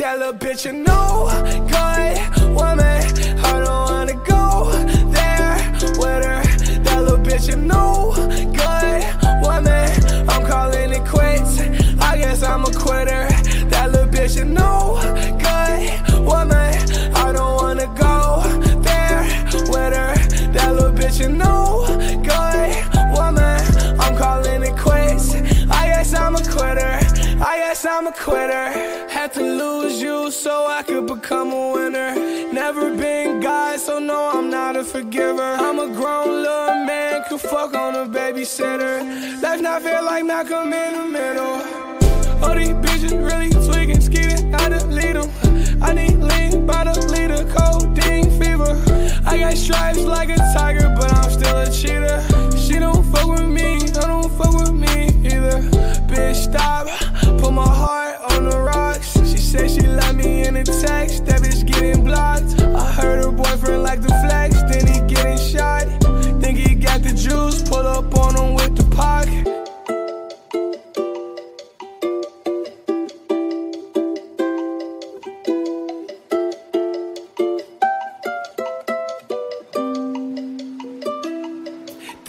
little bitch, you know, good woman. A quitter. Had to lose you so I could become a winner. Never been God, so no, I'm not a forgiver. I'm a grown little man, could fuck on a babysitter. Life not fair like Malcolm in the middle. All these bitches really tweaking, skeeting, gotta lead them. I need lean by the liter, codeine fever. I got stripes like a tiger, but I'm still a cheater.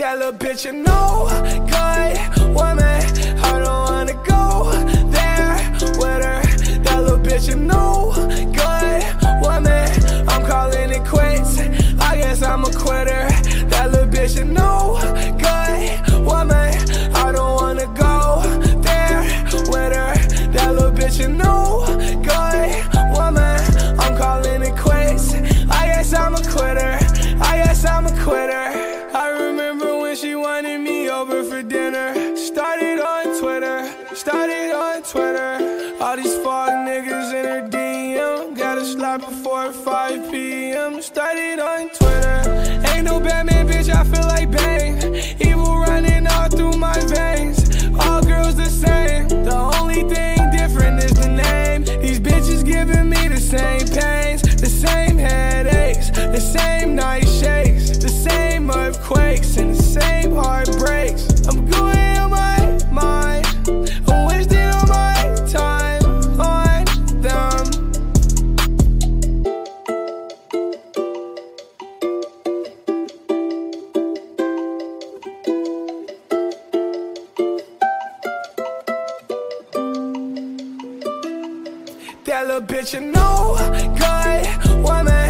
That little bitch, you know, over for dinner. Started on Twitter, started on Twitter. All these fuck niggas in her DM. Gotta slap before 5 p.m. Started on Twitter. Ain't no Batman, Tell a bitch you know, good woman.